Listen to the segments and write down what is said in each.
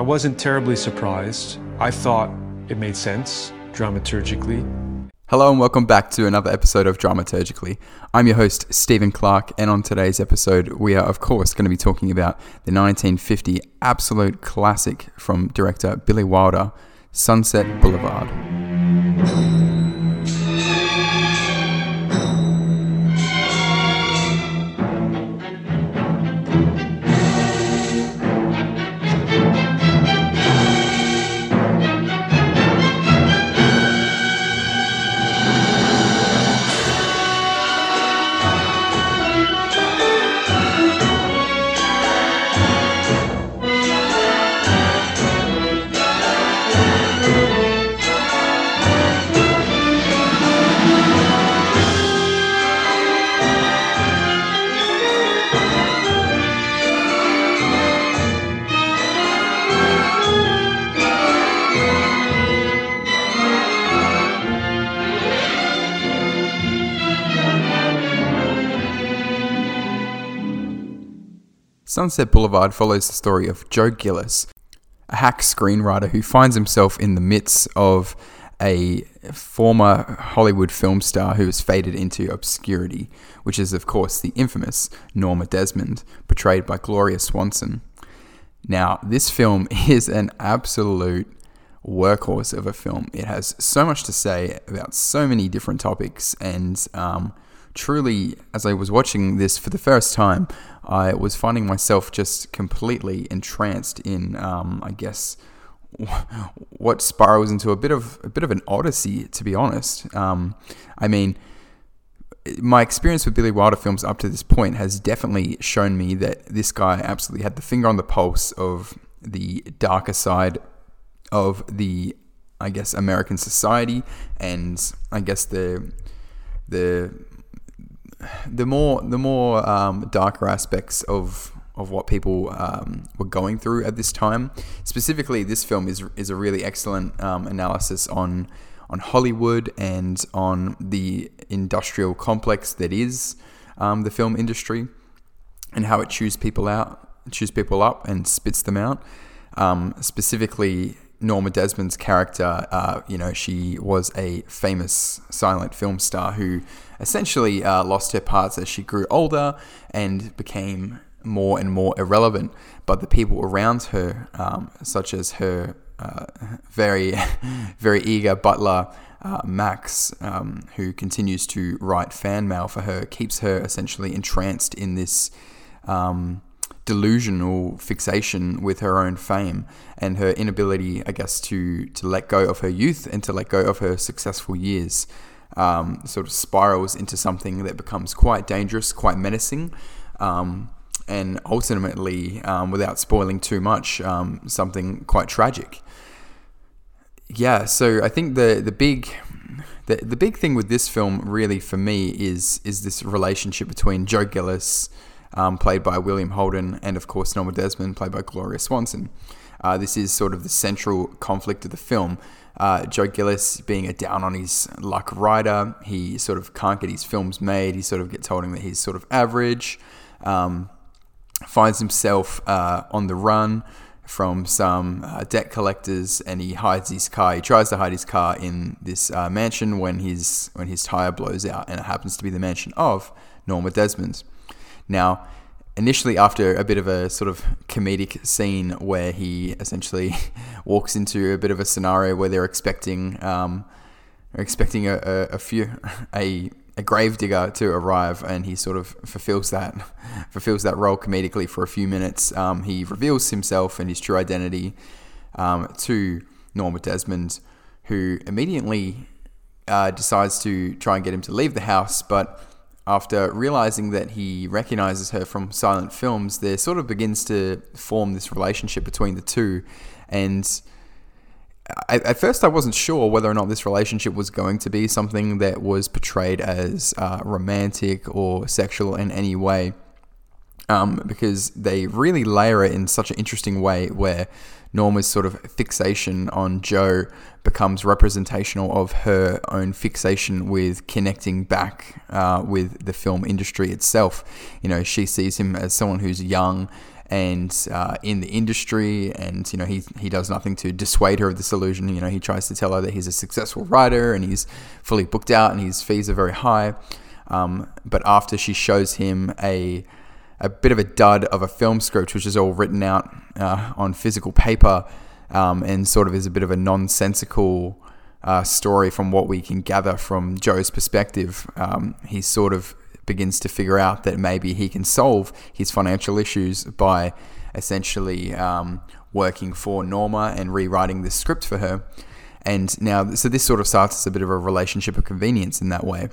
I wasn't terribly surprised. I thought it made sense dramaturgically. Hello and welcome back to another episode of Dramaturgically. I'm your host, Stephen Clark, and on today's episode, we are, of course, going to be talking about the 1950 absolute classic from director Billy Wilder, Sunset Boulevard. Sunset Boulevard follows the story of Joe Gillis, a hack screenwriter who finds himself in the midst of a former Hollywood film star who has faded into obscurity, which is, of course, the infamous Norma Desmond, portrayed by Gloria Swanson. Now, this film is an absolute workhorse of a film. It has so much to say about so many different topics, and um, truly, as I was watching this for the first time, I was finding myself just completely entranced in, um, I guess, what spirals into a bit of a bit of an odyssey, to be honest. Um, I mean, my experience with Billy Wilder films up to this point has definitely shown me that this guy absolutely had the finger on the pulse of the darker side of the, I guess, American society, and I guess the the the more the more um, darker aspects of of what people um, were going through at this time. Specifically, this film is is a really excellent um, analysis on on Hollywood and on the industrial complex that is um, the film industry, and how it chews people out, chews people up, and spits them out. Um, specifically, Norma Desmond's character, uh, you know, she was a famous silent film star who essentially uh, lost her parts as she grew older and became more and more irrelevant. But the people around her, um, such as her uh, very, very eager butler, uh, Max, um, who continues to write fan mail for her, keeps her essentially entranced in this. Um, delusional fixation with her own fame and her inability, I guess, to to let go of her youth and to let go of her successful years. Um, sort of spirals into something that becomes quite dangerous, quite menacing, um, and ultimately, um, without spoiling too much, um, something quite tragic. Yeah, so I think the the big the, the big thing with this film really for me is is this relationship between Joe Gillis um, played by William Holden, and of course Norma Desmond, played by Gloria Swanson. Uh, this is sort of the central conflict of the film. Uh, Joe Gillis being a down on his luck writer, he sort of can't get his films made. He sort of gets told him that he's sort of average. Um, finds himself uh, on the run from some uh, debt collectors, and he hides his car. He tries to hide his car in this uh, mansion when his when his tire blows out, and it happens to be the mansion of Norma Desmond. Now, initially, after a bit of a sort of comedic scene where he essentially walks into a bit of a scenario where they're expecting, um, expecting a, a, a few a a gravedigger to arrive, and he sort of fulfills that fulfills that role comedically for a few minutes. Um, he reveals himself and his true identity um, to Norma Desmond, who immediately uh, decides to try and get him to leave the house, but after realizing that he recognizes her from silent films, there sort of begins to form this relationship between the two. And I, at first, I wasn't sure whether or not this relationship was going to be something that was portrayed as uh, romantic or sexual in any way. Um, because they really layer it in such an interesting way where Norma's sort of fixation on Joe becomes representational of her own fixation with connecting back uh, with the film industry itself. You know, she sees him as someone who's young and uh, in the industry, and you know he he does nothing to dissuade her of this illusion. You know he tries to tell her that he's a successful writer and he's fully booked out and his fees are very high. Um, but after she shows him a a bit of a dud of a film script, which is all written out uh, on physical paper, um, and sort of is a bit of a nonsensical uh, story from what we can gather from Joe's perspective. Um, he sort of begins to figure out that maybe he can solve his financial issues by essentially um, working for Norma and rewriting the script for her. And now, so this sort of starts as a bit of a relationship of convenience in that way.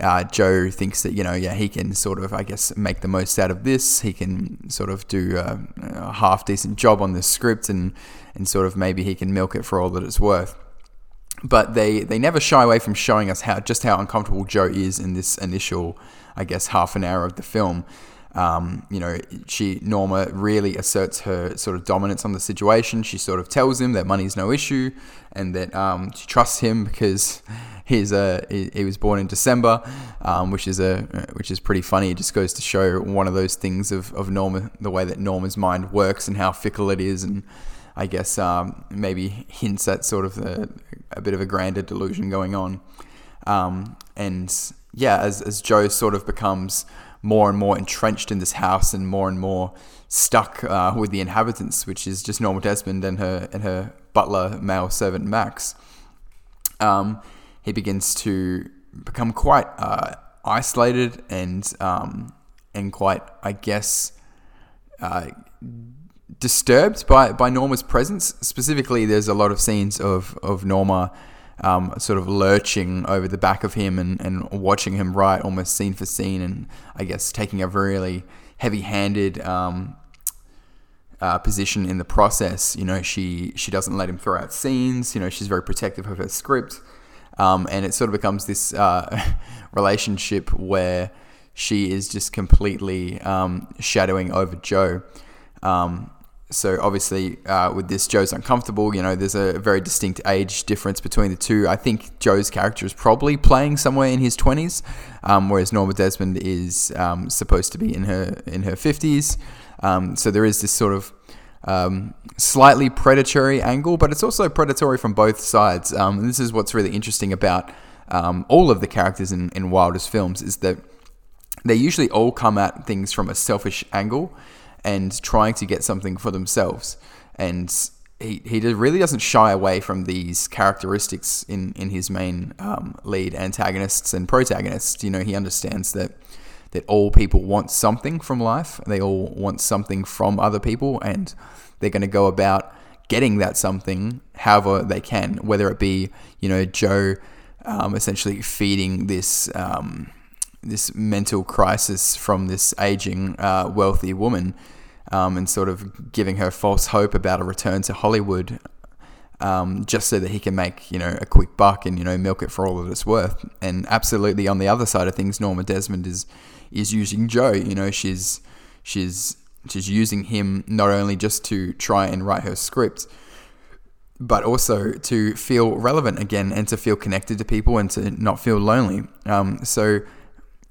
Uh, Joe thinks that, you know, yeah, he can sort of, I guess, make the most out of this. He can sort of do a, a half decent job on the script and, and sort of maybe he can milk it for all that it's worth but they they never shy away from showing us how just how uncomfortable Joe is in this initial, I guess, half an hour of the film. Um, you know, she Norma really asserts her sort of dominance on the situation. She sort of tells him that money's no issue, and that um, she trusts him because he's a he, he was born in December, um, which is a which is pretty funny. It just goes to show one of those things of of Norma, the way that Norma's mind works and how fickle it is, and I guess um, maybe hints at sort of a bit of a grander delusion going on. Um, and yeah, as, as Joe sort of becomes more and more entrenched in this house and more and more stuck uh, with the inhabitants, which is just Norma Desmond and her and her butler male servant Max, um, he begins to become quite uh, isolated and um, and quite, I guess, uh, disturbed by, by Norma's presence. Specifically, there's a lot of scenes of, of Norma um, sort of lurching over the back of him and, and watching him write almost scene for scene, and I guess taking a really heavy handed um, uh, position in the process. You know, she, she doesn't let him throw out scenes, you know, she's very protective of her script. Um, and it sort of becomes this uh, relationship where she is just completely um, shadowing over Joe. Um, so obviously uh, with this joe's uncomfortable you know there's a very distinct age difference between the two. I think joe's character is probably playing somewhere in his 20s um, whereas norma desmond is um, supposed to be in her in her 50s um, so there is this sort of um, slightly predatory angle but it's also predatory from both sides. Um, this is what's really interesting about um, all of the characters in, in wilder's films is that they usually all come at things from a selfish angle and trying to get something for themselves. And he, he really doesn't shy away from these characteristics in, in his main um, lead antagonists and protagonists. You know, he understands that that all people want something from life. They all want something from other people, and they're going to go about getting that something however they can. Whether it be, you know, Joe um, essentially feeding this um, this mental crisis from this aging uh, wealthy woman um, and sort of giving her false hope about a return to Hollywood um, just so that he can make you know a quick buck and you know milk it for all that it's worth. And absolutely on the other side of things, Norma Desmond is is using Joe. You know she's she's she's using him not only just to try and write her script, but also to feel relevant again and to feel connected to people and to not feel lonely. Um, so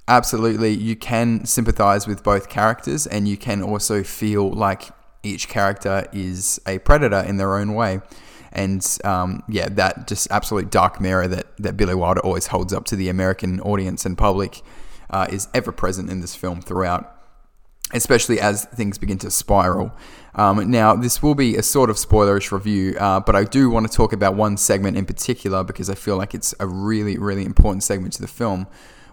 absolutely you can sympathize with both characters and you can also feel like each character is a predator in their own way and um, yeah that just absolute dark mirror that, that billy wilder always holds up to the american audience and public uh, is ever present in this film throughout especially as things begin to spiral. Um, now, this will be a sort of spoilerish review, uh, but I do want to talk about one segment in particular because I feel like it's a really, really important segment to the film,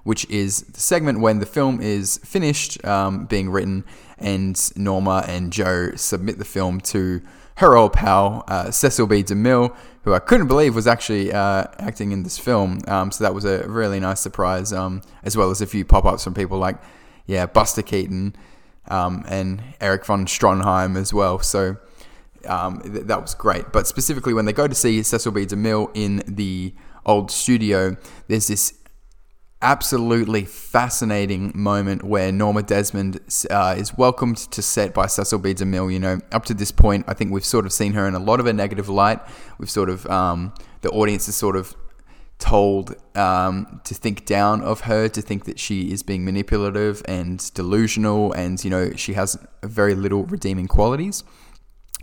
which is the segment when the film is finished um, being written and Norma and Joe submit the film to her old pal, uh, Cecil B. DeMille, who I couldn't believe was actually uh, acting in this film. Um, so that was a really nice surprise, um, as well as a few pop ups from people like, yeah, Buster Keaton um, and Erich von Stroheim as well. So um, th- that was great. But specifically, when they go to see Cecil B. DeMille in the old studio, there's this absolutely fascinating moment where Norma Desmond uh, is welcomed to set by Cecil B. DeMille. You know, up to this point, I think we've sort of seen her in a lot of a negative light. We've sort of, um, the audience has sort of told um, to think down of her, to think that she is being manipulative and delusional, and you know she has very little redeeming qualities.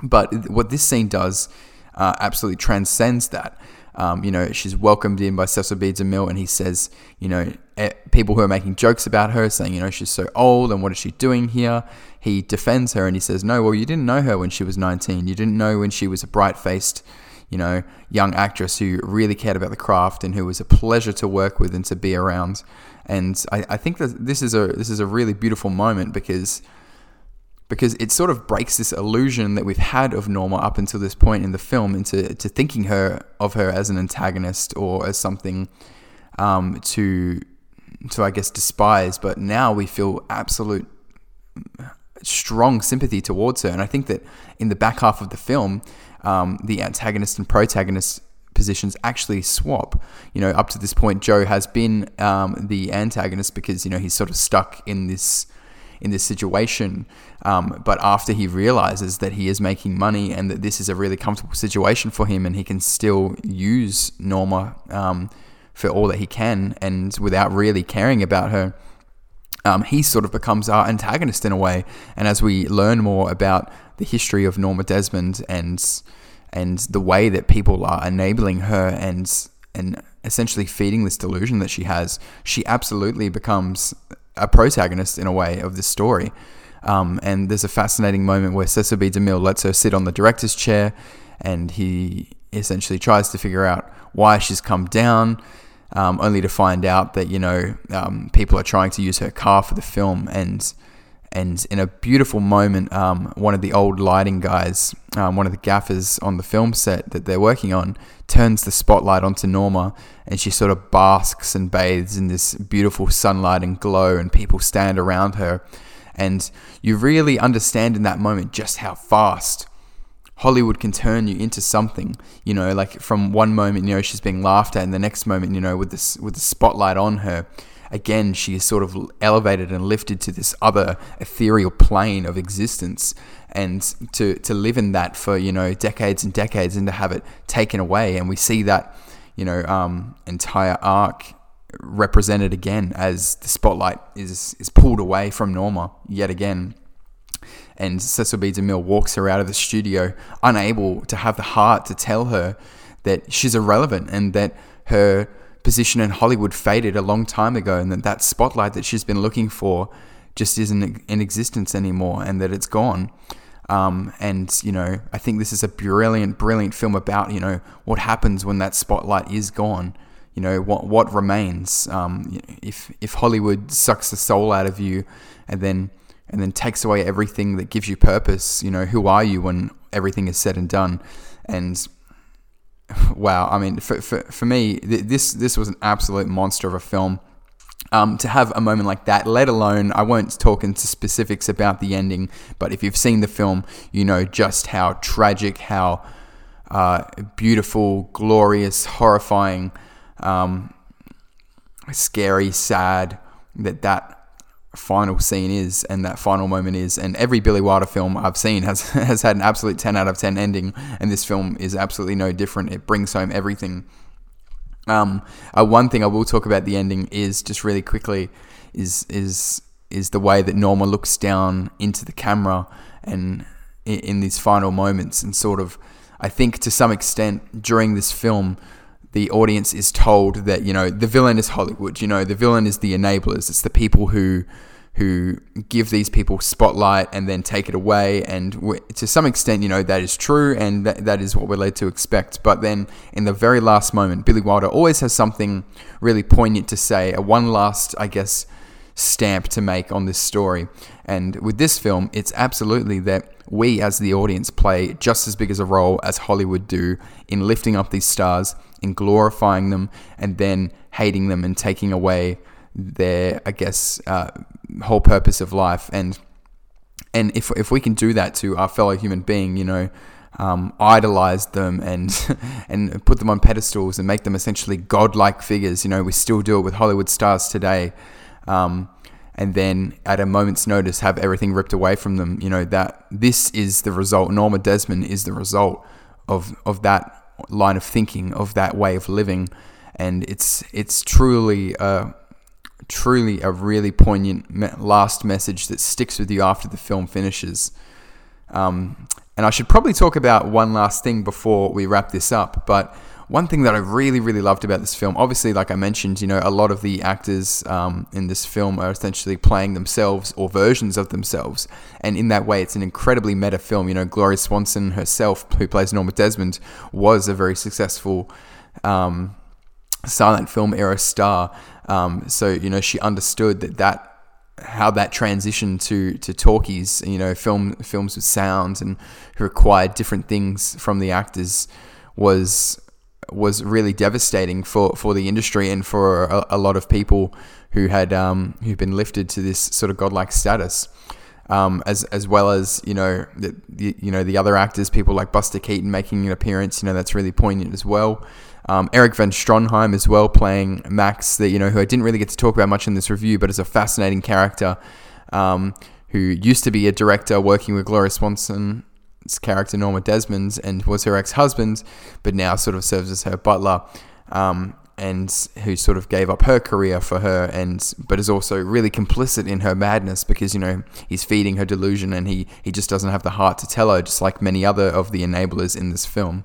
But what this scene does uh, absolutely transcends that. Um, you know, she's welcomed in by Cecil B. DeMille, and he says, you know, people who are making jokes about her, saying, you know, she's so old and what is she doing here? He defends her and he says, no, well, you didn't know her when she was 19. You didn't know when she was a bright faced, you know, young actress who really cared about the craft and who was a pleasure to work with and to be around. And I, I think that this is a this is a really beautiful moment because because it sort of breaks this illusion that we've had of Norma up until this point in the film into to thinking her of her as an antagonist or as something um, to to I guess despise. But now we feel absolute strong sympathy towards her, and I think that in the back half of the film, um, the antagonist and protagonist positions actually swap. You know, up to this point, Joe has been um, the antagonist because you know he's sort of stuck in this in this situation. Um, but after he realizes that he is making money and that this is a really comfortable situation for him and he can still use Norma um, for all that he can and without really caring about her, um, he sort of becomes our antagonist in a way. And as we learn more about the history of Norma Desmond and and the way that people are enabling her and and essentially feeding this delusion that she has, she absolutely becomes a protagonist in a way of this story. Um, and there's a fascinating moment where Cecil B. DeMille lets her sit on the director's chair, and he essentially tries to figure out why she's come down, um, only to find out that you know um, people are trying to use her car for the film, and and in a beautiful moment, um, one of the old lighting guys, um, one of the gaffers on the film set that they're working on, turns the spotlight onto Norma and she sort of basks and bathes in this beautiful sunlight and glow, and people stand around her. And you really understand in that moment just how fast Hollywood can turn you into something. You know, like from one moment, you know, she's being laughed at, and the next moment, you know, with this with the spotlight on her, again, she is sort of elevated and lifted to this other ethereal plane of existence. And to, to live in that for, you know, decades and decades and to have it taken away. And we see that, you know, um, entire arc represented again as the spotlight is, is pulled away from Norma yet again. And Cecil B. DeMille walks her out of the studio, unable to have the heart to tell her that she's irrelevant and that her position in Hollywood faded a long time ago, and that that spotlight that she's been looking for just isn't in existence anymore, and that it's gone. Um, and you know, I think this is a brilliant, brilliant film about you know what happens when that spotlight is gone. You know what what remains um, if if Hollywood sucks the soul out of you, and then and then takes away everything that gives you purpose. You know, who are you when everything is said and done? And wow, I mean, for, for, for me, th- this this was an absolute monster of a film. Um, to have a moment like that, let alone, I won't talk into specifics about the ending, but if you've seen the film, you know just how tragic, how uh, beautiful, glorious, horrifying, um, scary, sad that that final scene is and that final moment is. And every Billy Wilder film I've seen has has had an absolute ten out of ten ending, and this film is absolutely no different. It brings home everything. Um, uh, one thing I will talk about the ending is just really quickly is is is the way that Norma looks down into the camera and in, in these final moments and sort of I think to some extent during this film the audience is told that you know the villain is Hollywood. You know the villain is the enablers. It's the people who who give these people spotlight and then take it away. And to some extent, you know that is true, and that, that is what we're led to expect. But then in the very last moment, Billy Wilder always has something really poignant to say. A one last, I guess, stamp to make on this story. And with this film, it's absolutely that we as the audience play just as big as a role as Hollywood do in lifting up these stars, in glorifying them, and then hating them and taking away their, I guess, uh, whole purpose of life. And and if if we can do that to our fellow human being, you know, um, idolize them and and put them on pedestals and make them essentially godlike figures. You know, we still do it with Hollywood stars today. Um, and then at a moment's notice have everything ripped away from them. You know that this is the result. Norma Desmond is the result of of that line of thinking, of that way of living, and it's it's truly a truly a really poignant last message that sticks with you after the film finishes. Um, and I should probably talk about one last thing before we wrap this up, but one thing that I really, really loved about this film, obviously, like I mentioned, you know, a lot of the actors um, in this film are essentially playing themselves or versions of themselves. And in that way, it's an incredibly meta film. You know, Gloria Swanson herself, who plays Norma Desmond, was a very successful um, silent film era star. Um, so, you know, she understood that that how that transition to to talkies, you know, film films with sounds and who required different things from the actors was was really devastating for, for the industry and for a, a lot of people who had um, who've been lifted to this sort of godlike status. Um, as as well as you know the, the, you know the other actors, people like Buster Keaton making an appearance. You know that's really poignant as well. Um, Erich von Stroheim as well playing Max, that you know who I didn't really get to talk about much in this review, but is a fascinating character um, who used to be a director working with Gloria Swanson character Norma Desmond's and was her ex-husband, but now sort of serves as her butler, um, and who sort of gave up her career for her, and but is also really complicit in her madness because you know he's feeding her delusion, and he he just doesn't have the heart to tell her, just like many other of the enablers in this film.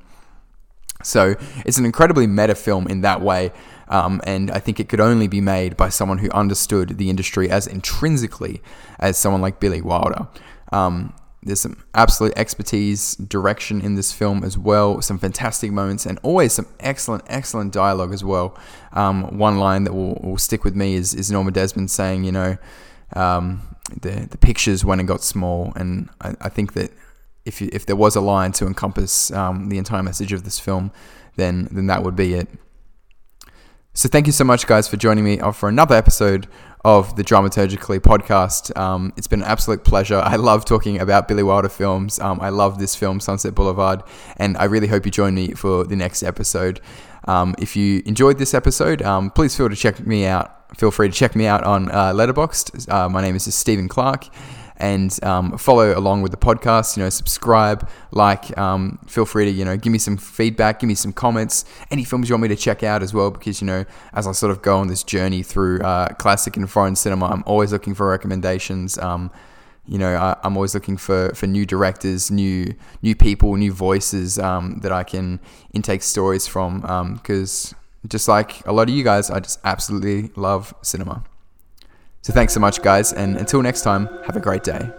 So it's an incredibly meta film in that way. Um, and I think it could only be made by someone who understood the industry as intrinsically as someone like Billy Wilder. Um, there's some absolute expertise, direction in this film as well, some fantastic moments, and always some excellent, excellent dialogue as well. Um, one line that will, will stick with me is, is Norma Desmond saying, you know, um, the, the pictures when it got small. And I, I think that if, you, if there was a line to encompass um, the entire message of this film, then, then that would be it. So thank you so much, guys, for joining me for another episode of the Dramaturgically podcast. Um, it's been an absolute pleasure. I love talking about Billy Wilder films. Um, I love this film, Sunset Boulevard, and I really hope you join me for the next episode. Um, if you enjoyed this episode, um, please feel to check me out. Feel free to check me out on uh, Letterboxd. Uh, my name is Stephen Clark and um, follow along with the podcast. You know, subscribe, like. Um, feel free to you know give me some feedback, give me some comments. Any films you want me to check out as well, because you know as I sort of go on this journey through uh, classic and foreign cinema, I'm always looking for recommendations. Um, you know, I, am always looking for, for new directors, new new people, new voices um, that I can intake stories from. Because um, just like a lot of you guys, I just absolutely love cinema. So thanks so much, guys, and until next time, have a great day.